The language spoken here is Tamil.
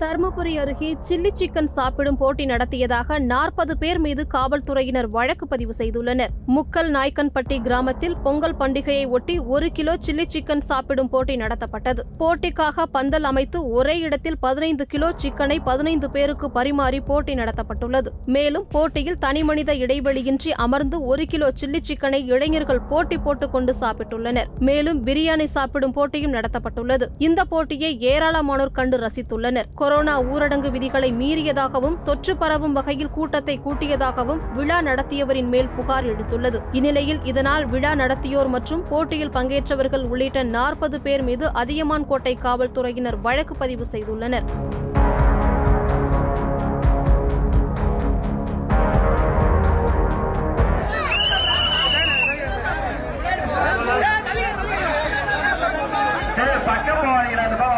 தருமபுரி அருகே சில்லி சிக்கன் சாப்பிடும் போட்டி நடத்தியதாக நாற்பது பேர் மீது காவல்துறையினர் வழக்கு பதிவு செய்துள்ளனர். முக்கல் நாய்க்கன்பட்டி கிராமத்தில் பொங்கல் பண்டிகையை ஒட்டி ஒரு கிலோ சில்லி சிக்கன் சாப்பிடும் போட்டி நடத்தப்பட்டது. போட்டிக்காக பந்தல் அமைத்து ஒரே இடத்தில் பதினைந்து கிலோ சிக்கனை பதினைந்து பேருக்கு பரிமாறி போட்டி நடத்தப்பட்டுள்ளது. மேலும் போட்டியில் தனிமனித இடைவெளியின்றி அமர்ந்து ஒரு கிலோ சில்லி சிக்கனை இளைஞர்கள் போட்டி போட்டுக் கொண்டு சாப்பிட்டுள்ளனர். மேலும் பிரியாணி சாப்பிடும் போட்டியும் நடத்தப்பட்டுள்ளது. இந்த போட்டியை ஏராளமானோர் கண்டு ரசித்துள்ளனர். கொரோனா ஊரடங்கு விதிகளை மீறியதாகவும் தொற்று பரவும் வகையில் கூட்டத்தை கூட்டியதாகவும் விழா நடத்தியவரின் மேல் புகார் எடுத்துள்ளது இந்நிலையில் இதனால் விழா நடத்தியோர் மற்றும் போட்டியில் பங்கேற்றவர்கள் உள்ளிட்ட நாற்பது பேர் மீது அதியமான் கோட்டை காவல்துறையினர் வழக்கு பதிவு செய்துள்ளனர். பக்கம்